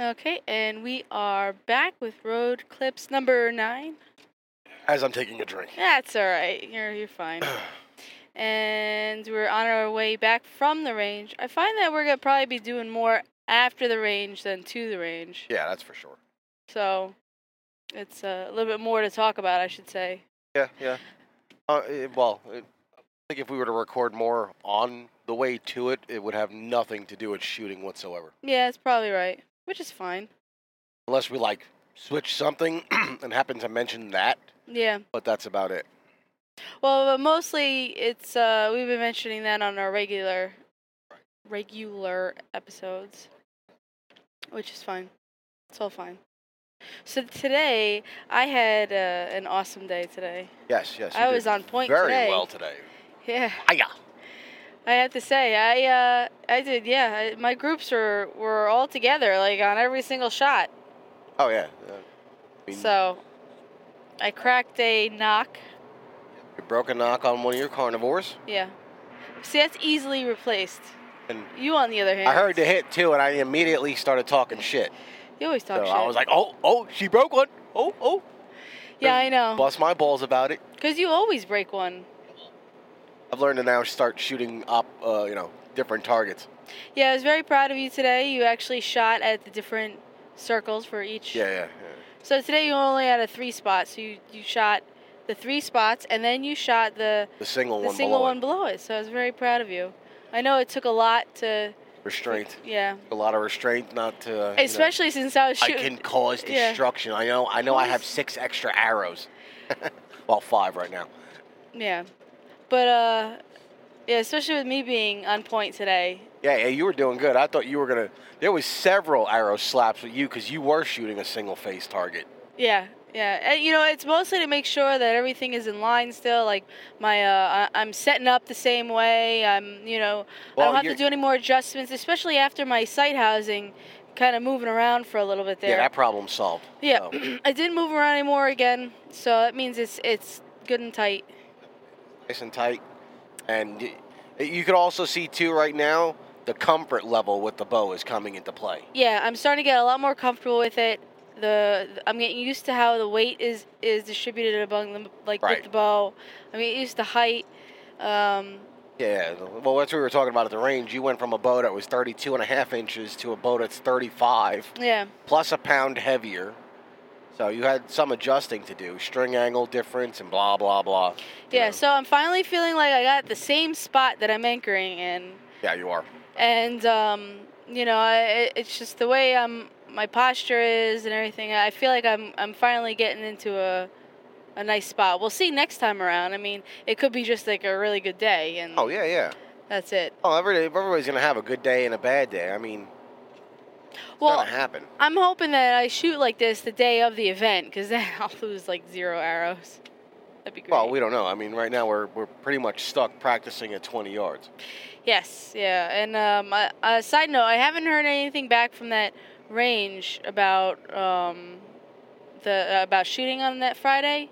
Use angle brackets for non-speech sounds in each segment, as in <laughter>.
Okay, and we are back with road clips number nine. As I'm taking a drink. That's all right. You're you're fine. <clears throat> and we're on our way back from the range. I find that we're gonna probably be doing more after the range than to the range. Yeah, that's for sure. So it's uh, a little bit more to talk about, I should say. Yeah, yeah. Uh, eh, well, eh, I think if we were to record more on the way to it, it would have nothing to do with shooting whatsoever. Yeah, that's probably right, which is fine. Unless we like switch something <clears throat> and happen to mention that, Yeah. but that's about it. Well, but mostly it's uh, we've been mentioning that on our regular regular episodes, which is fine. It's all fine. So today I had uh, an awesome day today. Yes, yes. I did was on point very today. well today. Yeah, Hiya. I have to say I uh, I did. Yeah, I, my groups were were all together, like on every single shot. Oh yeah. yeah. I mean, So I cracked a nock. you broke a nock on one of your carnivores, Yeah. See, that's easily replaced. and You, on the other hand, I heard the hit too, and I immediately started talking shit. You always talk So shit. I was like, oh, oh, she broke one. Oh, oh. yeah, I know. Bust my balls about it. Because you always break one. I've learned to now start shooting up, uh, you know, different targets. Yeah, I was very proud of you today. You actually shot at the different circles for each. Yeah, yeah, yeah. So today you only had a three spot. So you, you shot the three spots and then you shot the, The single the one single below one it. below it. So I was very proud of you. I know it took a lot to. restraint. Yeah. A lot of restraint, not to. uh, you know, Especially since I was shooting. I can cause <laughs> Yeah. destruction. I know. I know. I have six extra arrows. <laughs> well, five right now. Yeah. But, uh, yeah, especially with me being on point today. Yeah, yeah, you were doing good. I thought you were gonna. There was several arrow slaps with you because you were shooting a single face target. Yeah, yeah. And, you know, it's mostly to make sure that everything is in line still. Like my, uh, I- I'm setting up the same way. I'm, you know, I don't have to do any more adjustments, especially after my sight housing, kind of moving around for a little bit there. Yeah, that problem solved. Yeah, So, <clears throat> I didn't move around anymore again, so that means it's it's good and tight. Nice and tight, and you could also see too right now the comfort level with the bow is coming into play. Yeah, I'm starting to get a lot more comfortable with it. The I'm getting used to how the weight is is distributed among them, like Right. with the bow. I'm getting used to height. Um, Yeah, well, that's what we were talking about at the range. You went from a bow that was 32 and a half inches to a bow that's 35, yeah, plus a pound heavier. So you had some adjusting to do, string angle difference and blah, blah, blah. yeah. know. So I'm finally feeling like I got the same spot that I'm anchoring in, Yeah, you are. and um, you know, I, it's just the way I'm my posture is and everything. I feel like I'm I'm finally getting into a a nice spot. We'll see next time around. I mean, it could be just like a really good day, and Oh, yeah, yeah. that's it. Oh, every, everybody's going to have a good day and a bad day. I mean, Well, to happen. I'm hoping that I shoot like this the day of the event, because <laughs> then I'll lose like zero arrows. That'd be great. Well, we don't know. I mean, right now we're, we're pretty much stuck practicing at 20 yards. Yes, yeah. And um, a, a side note, I haven't heard anything back from that range about um, the about shooting on that Friday.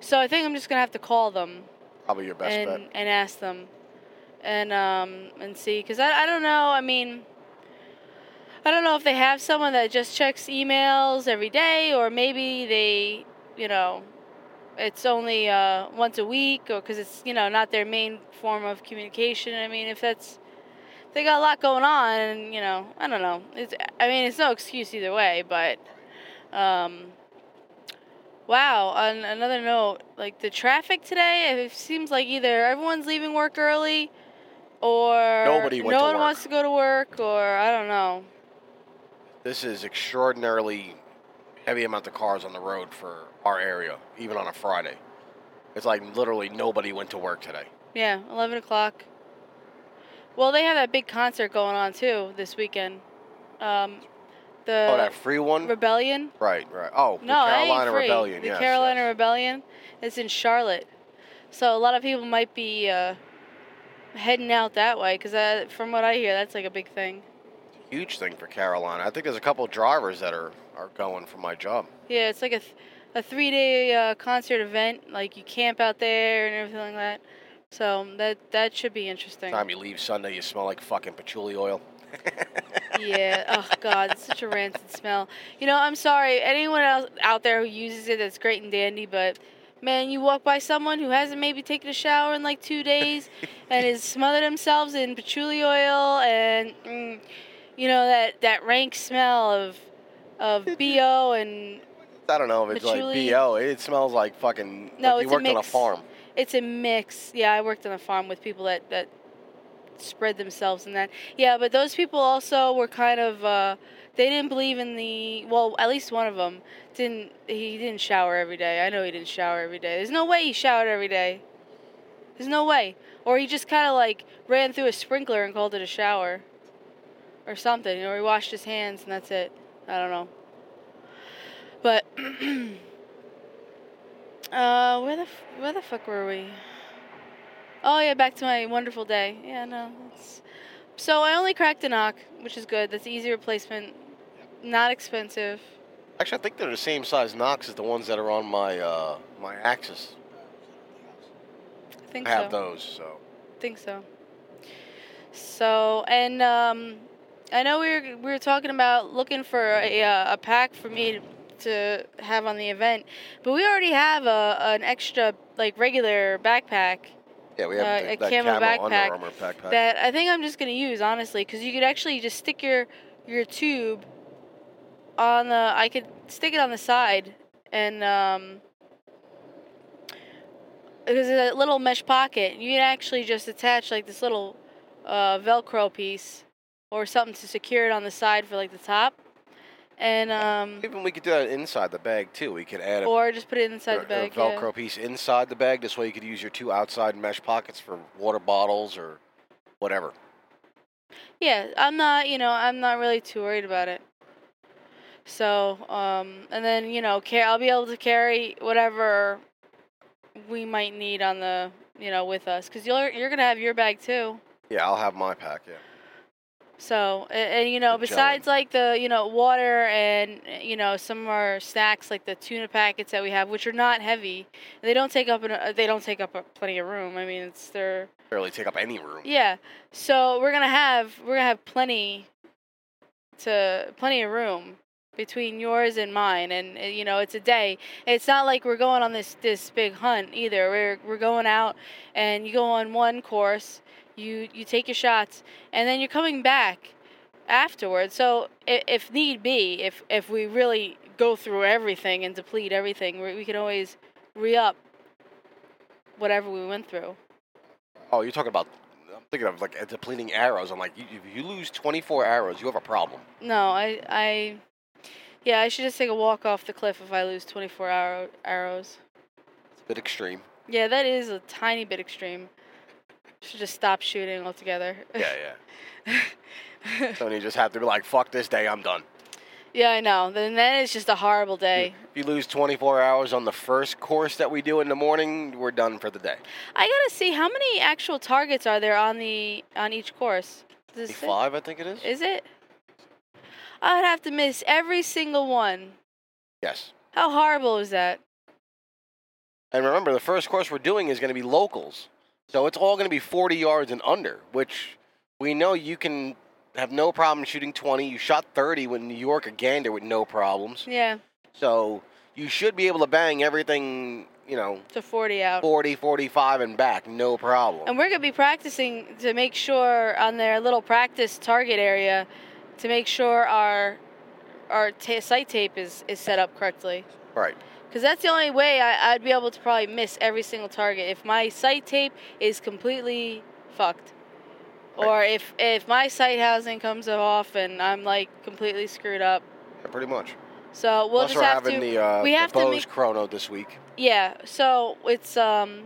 So I think I'm just gonna have to call them Probably your best and bet. and ask them and um and see because I I don't know. I mean. I don't know if they have someone that just checks emails every day, or maybe they, you know, it's only uh, once a week, or because it's you know not their main form of communication. I mean, if that's they got a lot going on, and you know, I don't know. It's I mean, it's no excuse either way, but um, wow. On another note, like the traffic today, it seems like either everyone's leaving work early, or Nobody no one work. wants to go to work, or I don't know. This is extraordinarily heavy amount of cars on the road for our area, even on a Friday. It's like literally nobody went to work today. Yeah, eleven o'clock. Well, they have that big concert going on too this weekend. Um, the oh, that free one? Rebellion. right, right. Oh, the No, ain't Carolina free. Rebellion. The yes, Carolina yes. Rebellion is in Charlotte, so a lot of people might be uh, heading out that way because from what I hear, that's like a big thing. Huge thing for Carolina. I think there's a couple drivers that are, are going for my job. Yeah, it's like a th- a three day uh, concert event. Like you camp out there and everything like that. So that that should be interesting. Time you leave Sunday, you smell like fucking patchouli oil. <laughs> Yeah. Oh God, it's such a rancid smell. You know, I'm sorry. Anyone else out there who uses it, that's great and dandy. But man, you walk by someone who hasn't maybe taken a shower in like two days, <laughs> and has smothered themselves in patchouli oil, and mm, you know that that rank smell of of bo and I don't know if it's Patchouli. like bo. It smells like fucking. No, like it's you a worked on a mix. farm. It's a mix. Yeah, I worked on a farm with people that that spread themselves in that. Yeah, but those people also were kind of uh, they didn't believe in the well, at least one of them didn't. He didn't shower every day. I know he didn't shower every day. There's no way he showered every day. There's no way. Or he just kind of like ran through a sprinkler and called it a shower, or something. You know, or he washed his hands and that's it. I don't know. But <clears throat> uh, where the f- where the fuck were we? Oh yeah, back to my wonderful day. Yeah, no. It's... So I only cracked a nock, which is good. That's easy replacement, not expensive. Actually, I think they're the same size nocks as the ones that are on my uh, my Axis. I think so. I have so. those, so think so. So and um, I know we were we were talking about looking for a uh, a pack for me to have on the event, but we already have a an extra like regular backpack yeah, we have Uh, the, a that backpack backpack. that I think I'm just gonna use honestly, because you could actually just stick your your tube on the. I could stick it on the side and um. There's a little mesh pocket. You can actually just attach like this little uh, Velcro piece or something to secure it on the side for like the top, and um, Even we could do that inside the bag too. We could add a, or just put it inside a- the bag. a yeah. Velcro piece inside the bag. This way, you could use your two outside mesh pockets for water bottles or whatever. Yeah, I'm not, you know, I'm not really too worried about it. So, um, and then, you know, I'll be able to carry whatever we might need on the, you know, with us, because you're you're gonna have your bag too. Yeah, I'll have my pack. Yeah. So, and, and you know, besides like the, you know, water and you know some of our snacks like the tuna packets that we have, which are not heavy, they don't take up an, uh, they don't take up a, plenty of room. I mean, it's they're Barely take up any room. Yeah. So we're gonna have we're gonna have plenty to plenty of room between yours and mine, and uh, you know it's a day. It's not like we're going on this this big hunt either. We're we're going out, and you go on one course, you you take your shots, and then you're coming back afterwards. So if, if need be, if if we really go through everything and deplete everything, we, we can always re up whatever we went through. Oh, you're talking about. I'm thinking of like depleting arrows. I'm like, you, if you lose 24 arrows, you have a problem. No, I, I, yeah, I should just take a walk off the cliff if I lose 24 arrow, arrows. It's a bit extreme. Yeah, that is a tiny bit extreme. Should just stop shooting altogether. Yeah, yeah. <laughs> you just have to be like, fuck this day, I'm done. yeah, I know. Then then it's just a horrible day. If you lose 24 hours on the first course that we do in the morning, we're done for the day. I gotta see how many actual targets are there on the on each course. Five, it I think it is. Is it? I would have to miss every single one. Yes. How horrible is that? And remember, the first course we're doing is going to be locals. So it's all going to be 40 yards and under, which we know you can have no problem shooting 20. You shot 30 with New York or Gander with no problems. Yeah, So you should be able to bang everything, you know, to 40 out. 40, 45 and back, no problem. And we're gonna be practicing to make sure on their little practice target area to make sure our our ta sight tape is, is set up correctly. Right. Because that's the only way I, I'd be able to probably miss every single target if my sight tape is completely fucked, or if if my sight housing comes off and I'm like completely screwed up. Yeah, pretty much. So we'll Plus, just have having to. the, uh, we have the have to Bose make- chrono this week. Yeah, so it's um,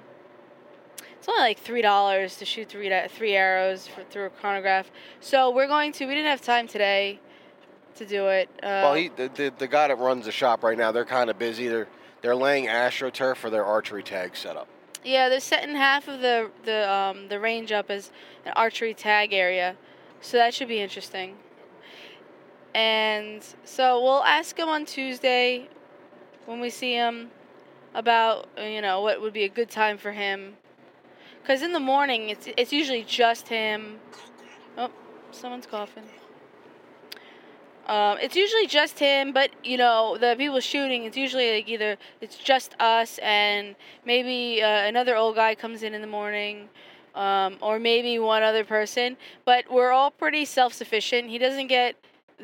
it's only like three dollars to shoot three three arrows for, through a chronograph. So we're going to. We didn't have time today to do it. Uh, well, he, the, the, the guy that runs the shop right now, they're kind of busy. They're, they're laying AstroTurf for their archery tag setup. yeah, they're setting half of the the um the range up as an archery tag area, so that should be interesting. And so we'll ask him on Tuesday when we see him about uh, you know what would be a good time for him. Cause in the morning it's it's usually just him. Oh, someone's coughing. Um, it's usually just him, but you know the people shooting. It's usually like either it's just us and maybe uh, another old guy comes in in the morning, um, or maybe one other person. But we're all pretty self-sufficient. He doesn't get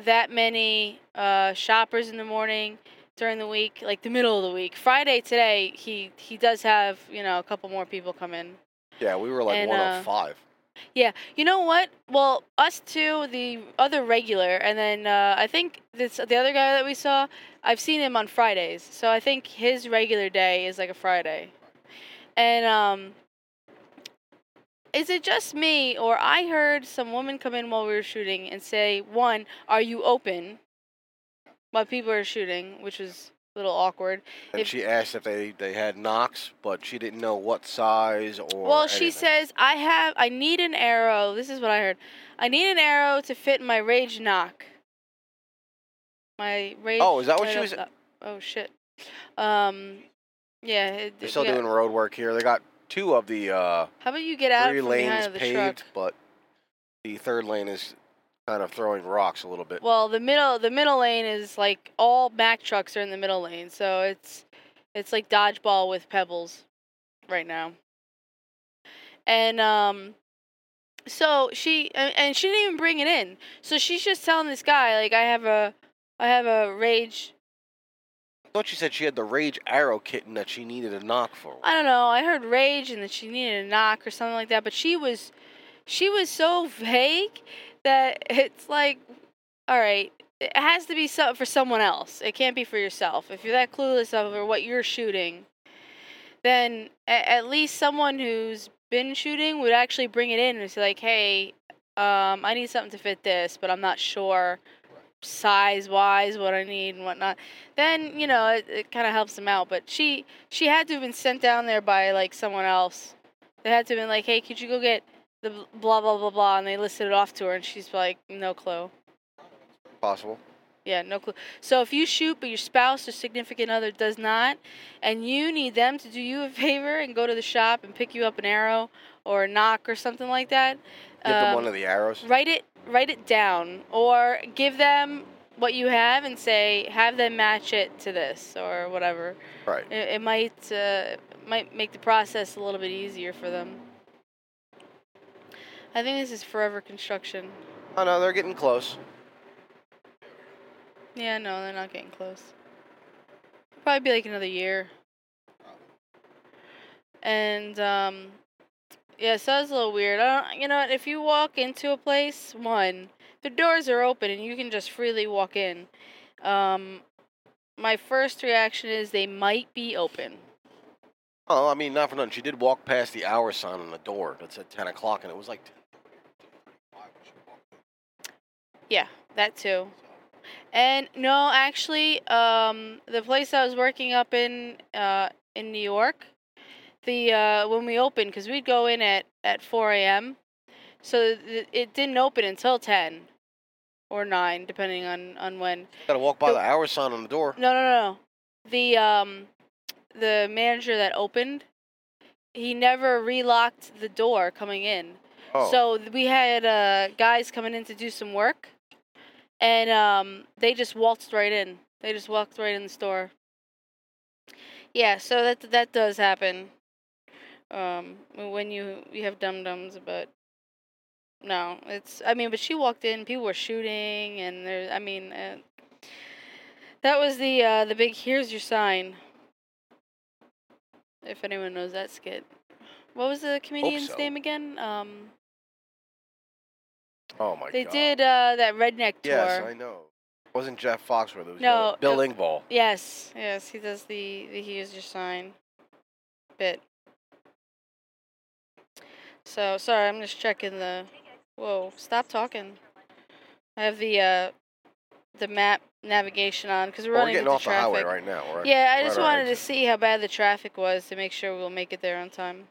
that many uh, shoppers in the morning during the week, like the middle of the week. Friday today, he he does have you know a couple more people come in. Yeah, we were like And, one uh, of five. Yeah, you know what? Well, us two, the other regular, and then uh, I think this the other guy that we saw. I've seen him on Fridays, so I think his regular day is like a Friday. And um, is it just me, or I heard some woman come in while we were shooting and say, "One, are you open?" While people are shooting, which was little awkward. And if- she asked if they, they had nocks, but she didn't know what size or. Well, she says, I have, I need an arrow. This is what I heard. I need an arrow to fit my rage nock. My rage. Oh, is that what she was- the- oh shit. Um, yeah. it- They're still doing road work here. They got two of the uh, How about you get out three lanes paved, truck? but the third lane is kind of throwing rocks a little bit. Well, the middle, the middle lane is like all Mack trucks are in the middle lane, so it's, it's like dodgeball with pebbles, right now. And um, so she and, she didn't even bring it in. So she's just telling this guy like I have a I have a rage. I thought she said she had the Rage Arrow kitten that she needed a nock for. I don't know. I heard rage and that she needed a nock or something like that. But she was she was so vague that it's like, all right, it has to be so, for someone else. It can't be for yourself. If you're that clueless over what you're shooting, then at least someone who's been shooting would actually bring it in and say like, hey, um, I need something to fit this, but I'm not sure size wise what I need and whatnot. Then you know it, it kind of helps them out. But she she had to have been sent down there by like someone else. They had to have been like, hey, could you go get the blah blah blah blah, and they listed it off to her, and she's like, no clue. Possible. Yeah, no clue. So if you shoot, but your spouse or significant other does not, and you need them to do you a favor and go to the shop and pick you up an arrow or a nock or something like that, Give them um, one of the arrows. write it write it down or give them what you have and say have them match it to this or whatever. Right. It, it might uh, might make the process a little bit easier for them. I think this is forever construction. Oh no, they're getting close. Yeah, no, they're not getting close. Probably be like another year. And um, yeah, so it's a little weird. I don't, you know, if you walk into a place, one, the doors are open and you can just freely walk in. Um, my first reaction is they might be open. Oh, I mean, not for nothing. She did walk past the hour sign on the door that said 10 o'clock, and it was like Yeah, that too. And no, actually, um, the place I was working up in uh, in New York, the uh, when we opened, because we'd go in at at 4 a.m. So th- it didn't open until 10 or 9, depending on on when. Got to walk by The- the hour sign on the door. No, no, no, no. The um, the manager that opened, he never relocked the door coming in. Oh, So we had uh, guys coming in to do some work, and um, they just waltzed right in. They just walked right in the store. Yeah, so that that does happen. Um, when you you have dum dums, but no, it's. I mean, but she walked in. People were shooting, and there. I mean, uh, that was the uh, the big. Here's your sign. If anyone knows that skit. What was the comedian's so. name again? Um, oh my they God. They did uh, that redneck tour. Yes, I know. It wasn't Jeff Foxworth. It was No, Bill it- Engvall. Yes, yes, he does the the here's your sign bit. So sorry, I'm just checking the. Whoa! Stop talking. I have the uh, the map navigation on because we're Well, we're running getting into off traffic. the highway right now. Right? Yeah, I Right just wanted to see how bad the traffic was to make sure we'll make it there on time.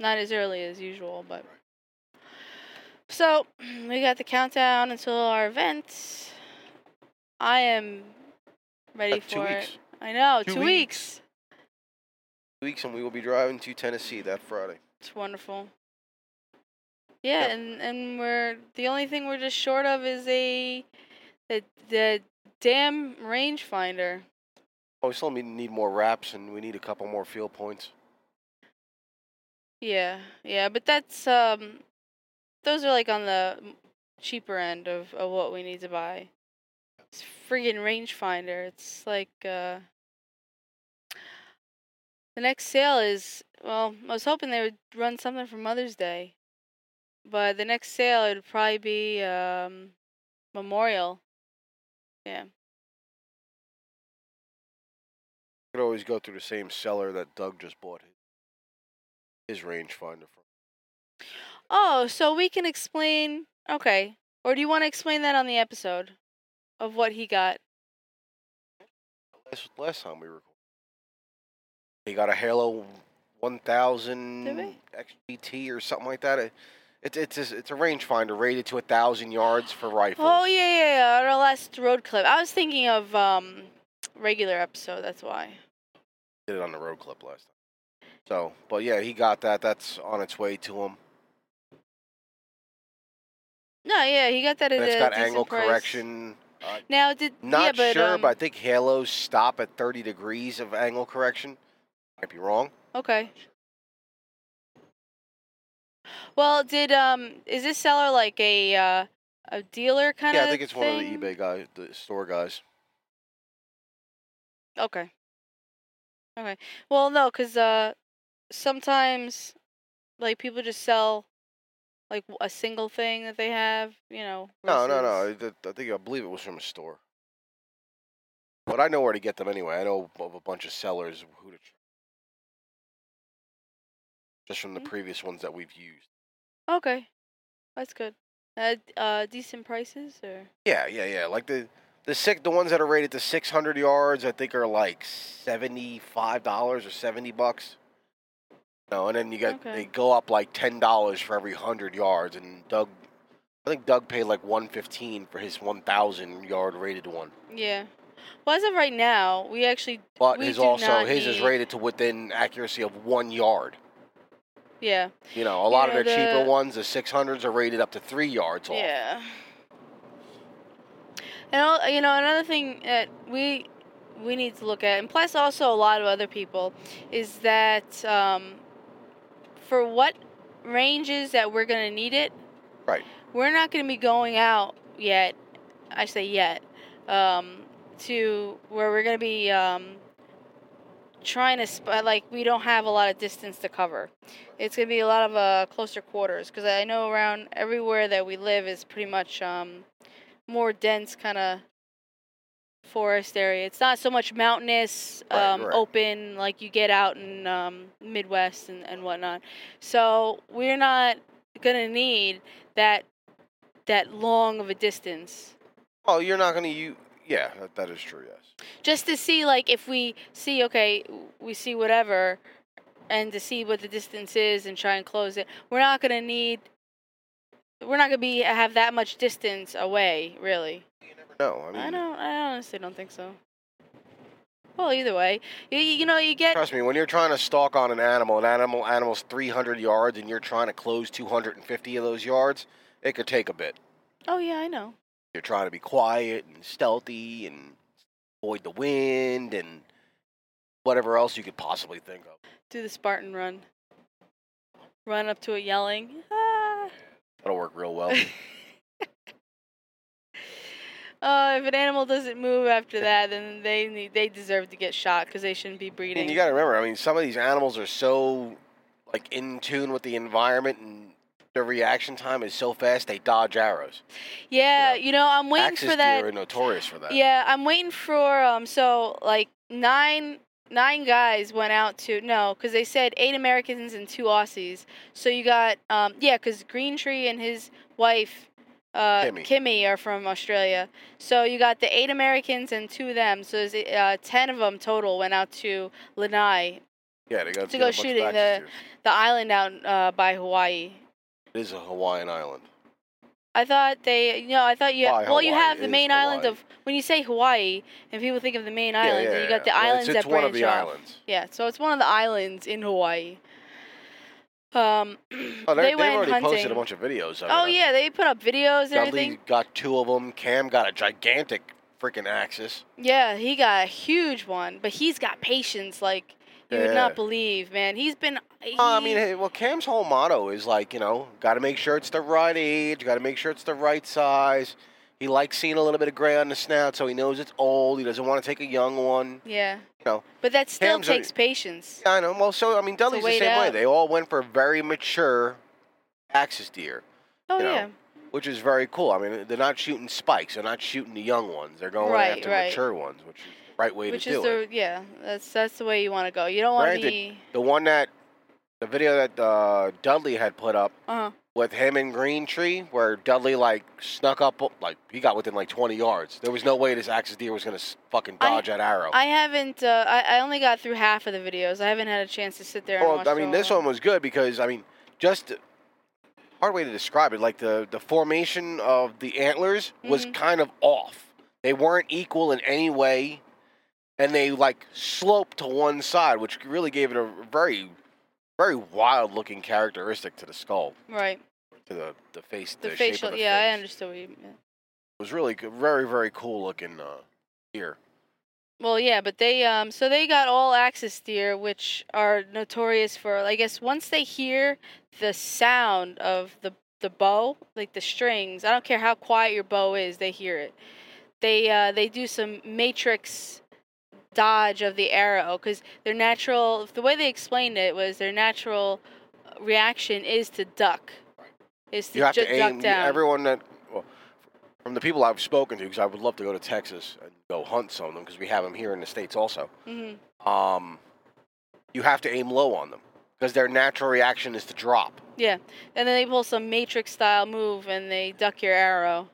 Not as early as usual, but. So, we got the countdown until our event. I am ready Like for two it. weeks. I know, Two two, weeks. weeks. Weeks, and we will be driving to Tennessee that Friday. It's wonderful. Yeah, Yep. and and we're the only thing we're just short of is a The the damn rangefinder. Oh, we still need, need more wraps, and we need a couple more field points. Yeah, yeah, but that's um, those are like on the cheaper end of, of what we need to buy. It's friggin' rangefinder. It's like uh, the next sale is well, I was hoping they would run something for Mother's Day, but the next sale it would probably be um, Memorial. Yeah. You could always go through the same seller that Doug just bought his, his rangefinder from. Oh, so we can explain. Okay. Or do you want to explain that on the episode of what he got? Last, last time we recorded. He got a Halo 1000 XGT or something like that. It, it's it's a, it's a rangefinder rated to a thousand yards for rifles. Oh yeah, yeah, yeah. Our last road clip. I was thinking of um regular episode. That's why. Did it on the road clip last time. So, but yeah, he got that. That's on its way to him. No, yeah, he got that at And it's a got decent angle price. correction. Uh, Now did not yeah, but sure, um, but I think Halos stop at 30 degrees of angle correction. Might be wrong. okay. Well, did um is this seller like a uh, a dealer kind of? Yeah, I think it's one of the eBay guys, the store guys. Okay. Okay. Well, no, cause uh, sometimes, like people just sell, like a single thing that they have, you know. No, no, no. I think I believe it was from a store. But I know where to get them anyway. I know of a bunch of sellers who to. Just from the Mm. previous ones that we've used. Okay, that's good. Uh, uh, decent prices or. Yeah, yeah, yeah. Like the the six, the ones that are rated to 600 yards, I think are like 75 dollars or 70 bucks. No, and then you got Okay. they go up like ten dollars for every hundred yards. And Doug, I think Doug paid like 115 for his 1,000 yard rated one. Yeah. Well, as of right now, we actually But We his also his is rated to within accuracy of one yard. yeah You know, a lot of the, cheaper ones, the 600s, are rated up to three yards off. yeah. And you know another thing that we we need to look at, and plus also a lot of other people, is that um, for what ranges that we're gonna need it, Right. we're not gonna be going out yet. I say yet um, to where we're gonna be um, trying to sp- like we don't have a lot of distance to cover. It's gonna be a lot of uh, closer quarters because I know around everywhere that we live is pretty much um, more dense kind of forest area. It's not so much mountainous, um, right. open like you get out in um, Midwest and, and whatnot. So we're not gonna need that that long of a distance Oh, you're not going to use. Yeah, that, that is true. Yes. just to see like if we see okay we see whatever and to see what the distance is and try and close it we're not going to need we're not going to be have that much distance away really No, I mean, i don't i honestly don't think so well either way you, you know you get Trust me, when you're trying to stalk on an animal, an animal animal's 300 yards, and you're trying to close 250 of those yards, it could take a bit. oh yeah i know You're trying to be quiet and stealthy and avoid the wind and whatever else you could possibly think of. do the spartan run run up to it yelling ah. That'll work real well. <laughs> Uh, if an animal doesn't move after that, then they need, they deserve to get shot because they shouldn't be breeding. mean, you got to remember. I mean, some of these animals are so like in tune with the environment, and their reaction time is so fast they dodge arrows. Yeah, Yeah. you know, I'm waiting Axis for that. deer are notorious for that. Yeah, I'm waiting for um. So like nine nine guys went out to no, because they said eight Americans and two Aussies. So you got um yeah, because Green Tree and his wife. Uh, Kimmy. Kimmy are from Australia, so you got the eight Americans and two of them. So there's, uh, ten of them total went out to Lanai, Yeah, they got To go shooting the- the island out uh, by Hawaii. It is a Hawaiian island. I thought they, you know, I thought you. Why well, you have the main island of when you say Hawaii, and people think of the main yeah, island, yeah, and you got the yeah. Islands it's, it's that branch off. islands. Yeah, so it's one of the islands in Hawaii. Um, <clears throat> Oh, they they, went already hunting. posted a bunch of videos. Oh it. yeah, they put up videos and Dudley everything. got two of them. Cam got a gigantic freaking axis. Yeah, he got a huge one, but he's got patience like you would not believe, man. He's been. He, Uh, I mean, hey, well, Cam's whole motto is like, you know, got to make sure it's the right age, got to make sure it's the right size. He likes seeing a little bit of gray on the snout, so he knows it's old. He doesn't want to take a young one. yeah. You know, But that still takes patience. I know. Well, so I mean, Dudley's the same way. They all went for very mature axis deer, Oh you know, yeah. which is very cool. I mean, they're not shooting spikes. They're not shooting the young ones. They're going Right, after right. mature ones, which is the right way Which to is do the it. yeah. That's that's the way you want to go. You don't want to be. The one that, the video that uh, Dudley had put up Uh, with him and Green Tree, where Dudley like snuck up, like he got within like 20 yards. There was no way this axis deer was gonna fucking I- dodge that arrow. I haven't. Uh, I I only got through half of the videos. I haven't had a chance to sit there. and well, I mean, this one was good because I mean, just hard way to describe it. Like the the formation of the antlers was Mhm. kind of off. They weren't equal in any way, and they like sloped to one side, which really gave it a very, very wild looking characteristic to the skull, Right. to the the face, The, the, shape facial. of the yeah, I understood what you meant. It was really good, very very cool looking uh, deer. Well, yeah, but they um so they got all axis deer, which are notorious for I guess once they hear the sound of the the bow, like the strings, I don't care how quiet your bow is, they hear it. They uh they do some matrix dodge of the arrow because their natural the way they explained it was their natural reaction is to duck, is to You have ju- to duck aim. down. Everyone that, well, from the people I've spoken to, because I would love to go to Texas and go hunt some of them, because we have them here in the states also. hmm Um, you have to aim low on them because their natural reaction is to drop. Yeah, and then they pull some matrix style move and they duck your arrow.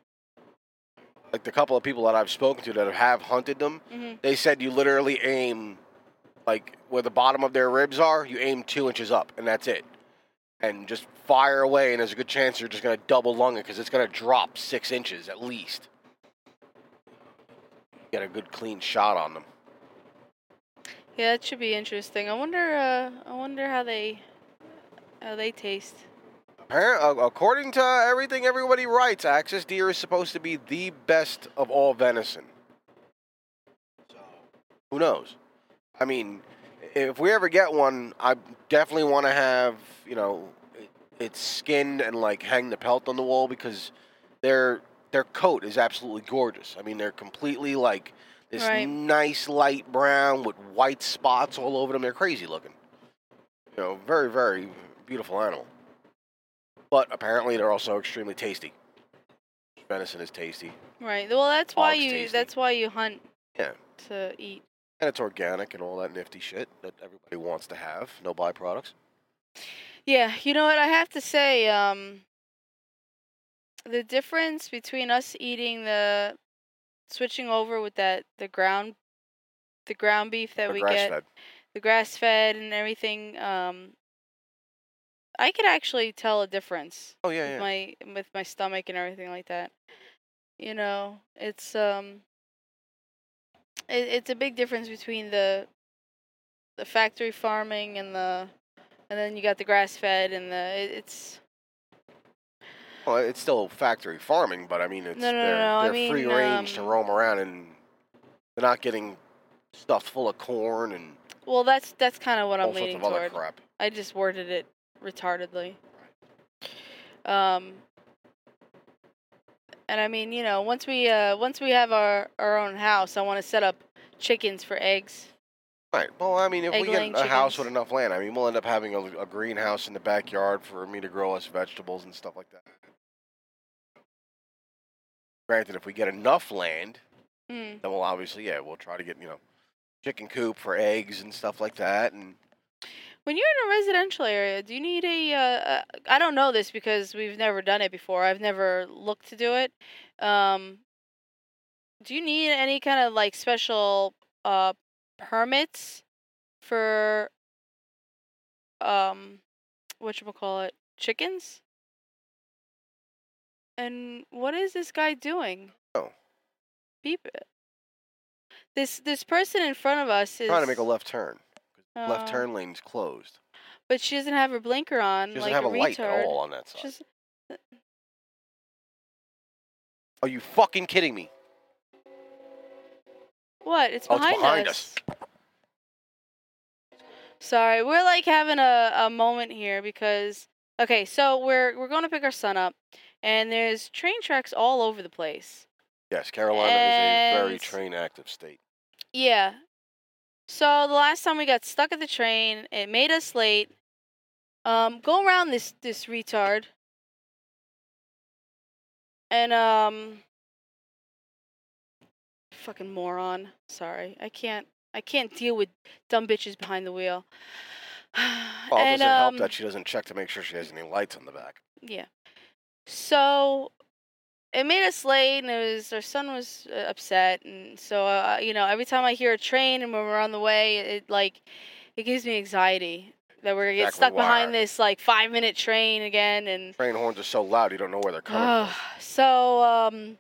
Like the couple of people that I've spoken to that have hunted them, hmm they said you literally aim like where the bottom of their ribs are. You aim two inches up, and that's it. And just fire away, and there's a good chance you're just gonna double lung it because it's gonna drop six inches at least. Get a good clean shot on them. Yeah, that should be interesting. I wonder. Uh, I wonder how they how they taste. Uh, According to everything everybody writes, axis deer is supposed to be the best of all venison. So, who knows? I mean, if we ever get one, I definitely want to have you know it, it's skinned and like hang the pelt on the wall because their their coat is absolutely gorgeous. I mean, they're completely like this Right. nice light brown with white spots all over them. They're crazy looking. You know, very very beautiful animal. But apparently, they're also extremely tasty. Venison is tasty, Right. Well, that's why Hog's you. tasty. That's why you hunt Yeah. to eat. and it's organic and all that nifty shit that everybody wants to have. No byproducts. Yeah. You know what? I have to say, um, the difference between us eating the switching over with that the ground the ground beef that They're we grass get fed. the grass fed and everything um I could actually tell a difference Oh yeah, with yeah. my with my stomach and everything like that. You know, it's um it, it's a big difference between the the factory farming and the and then you got the grass fed and the it, it's Well, it's still factory farming, but I mean, it's No, no, they're, no, they're free mean, range to um, roam around, and they're not getting stuffed full of corn and well that's that's kind of what I'm leaning toward. I just worded it retardedly. Um, and I mean, you know, once we uh, once we have our our own house, I want to set up chickens for eggs. Right. Well, I mean, if we get a house with chickens. enough land, I mean, we'll end up having a, a greenhouse in the backyard for me to grow us vegetables and stuff like that. Granted, if we get enough land, Mm. then we'll obviously, yeah, we'll try to get you know, chicken coop for eggs and stuff like that, and When you're in a residential area, do you need a? Uh, uh, I don't know this because we've never done it before. I've never looked to do it. Um, do you need any kind of like special uh, permits for um, what you call it, chickens? And what is this guy doing? Oh. Beep it. This this person in front of us is trying to make a left turn. Left uh, turn lane's closed. But she doesn't have her blinker on, She doesn't like have a, a, light retard. at all on that side. She's- Are you fucking kidding me? what? It's Oh, it's behind, behind us. Sorry, we're like having a, a moment here because okay, so we're we're going to pick our son up, and there's train tracks all over the place. Yes, Carolina is a very train active state. Yeah. So the last time we got stuck at the train, it made us late. Um, go around this this retard. And um fucking moron. Sorry. I can't I can't deal with dumb bitches behind the wheel. <sighs> Well, and does it help um that she doesn't check to make sure she has any lights on the back? yeah. So it made us late, and it was our son was uh, upset, and so uh, you know every time I hear a train and when we're on the way, it like it gives me anxiety that we're gonna get Exactly stuck behind this like five minute train again, and Train horns are so loud you don't know where they're coming Ugh, from. so um,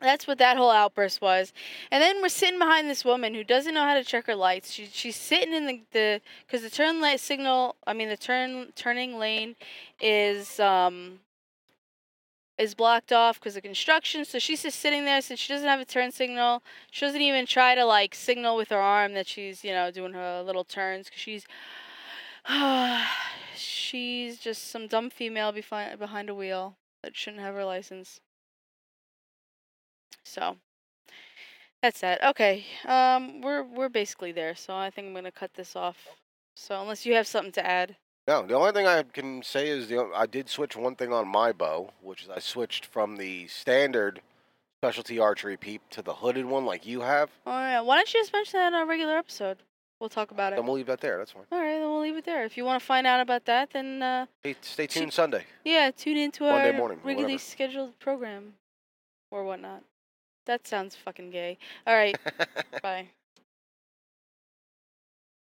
that's what that whole outburst was. And then we're sitting behind this woman who doesn't know how to check her lights. She she's sitting in the the because the turn light signal. I mean the turn turning lane is um is blocked off because of construction. So she's just sitting there since she doesn't have a turn signal. She doesn't even try to like signal with her arm that she's you know doing her little turns because she's <sighs> she's just some dumb female behind behind a wheel that shouldn't have her license. So that's that. Okay. Um we're we're basically there, so I think I'm gonna cut this off. So unless you have something to add. No, the only thing I can say is the I did switch one thing on my bow, which is I switched from the standard specialty archery peep to the hooded one like you have. All right. Why don't you just mention that in our regular episode? We'll talk about it. Then we'll leave that there. That's fine. All right, then we'll leave it there. If you want to find out about that, then uh, Stay, stay tuned Sunday. yeah, tune into Monday our morning regularly whatever. scheduled program or whatnot. That sounds fucking gay. All right, <laughs> bye.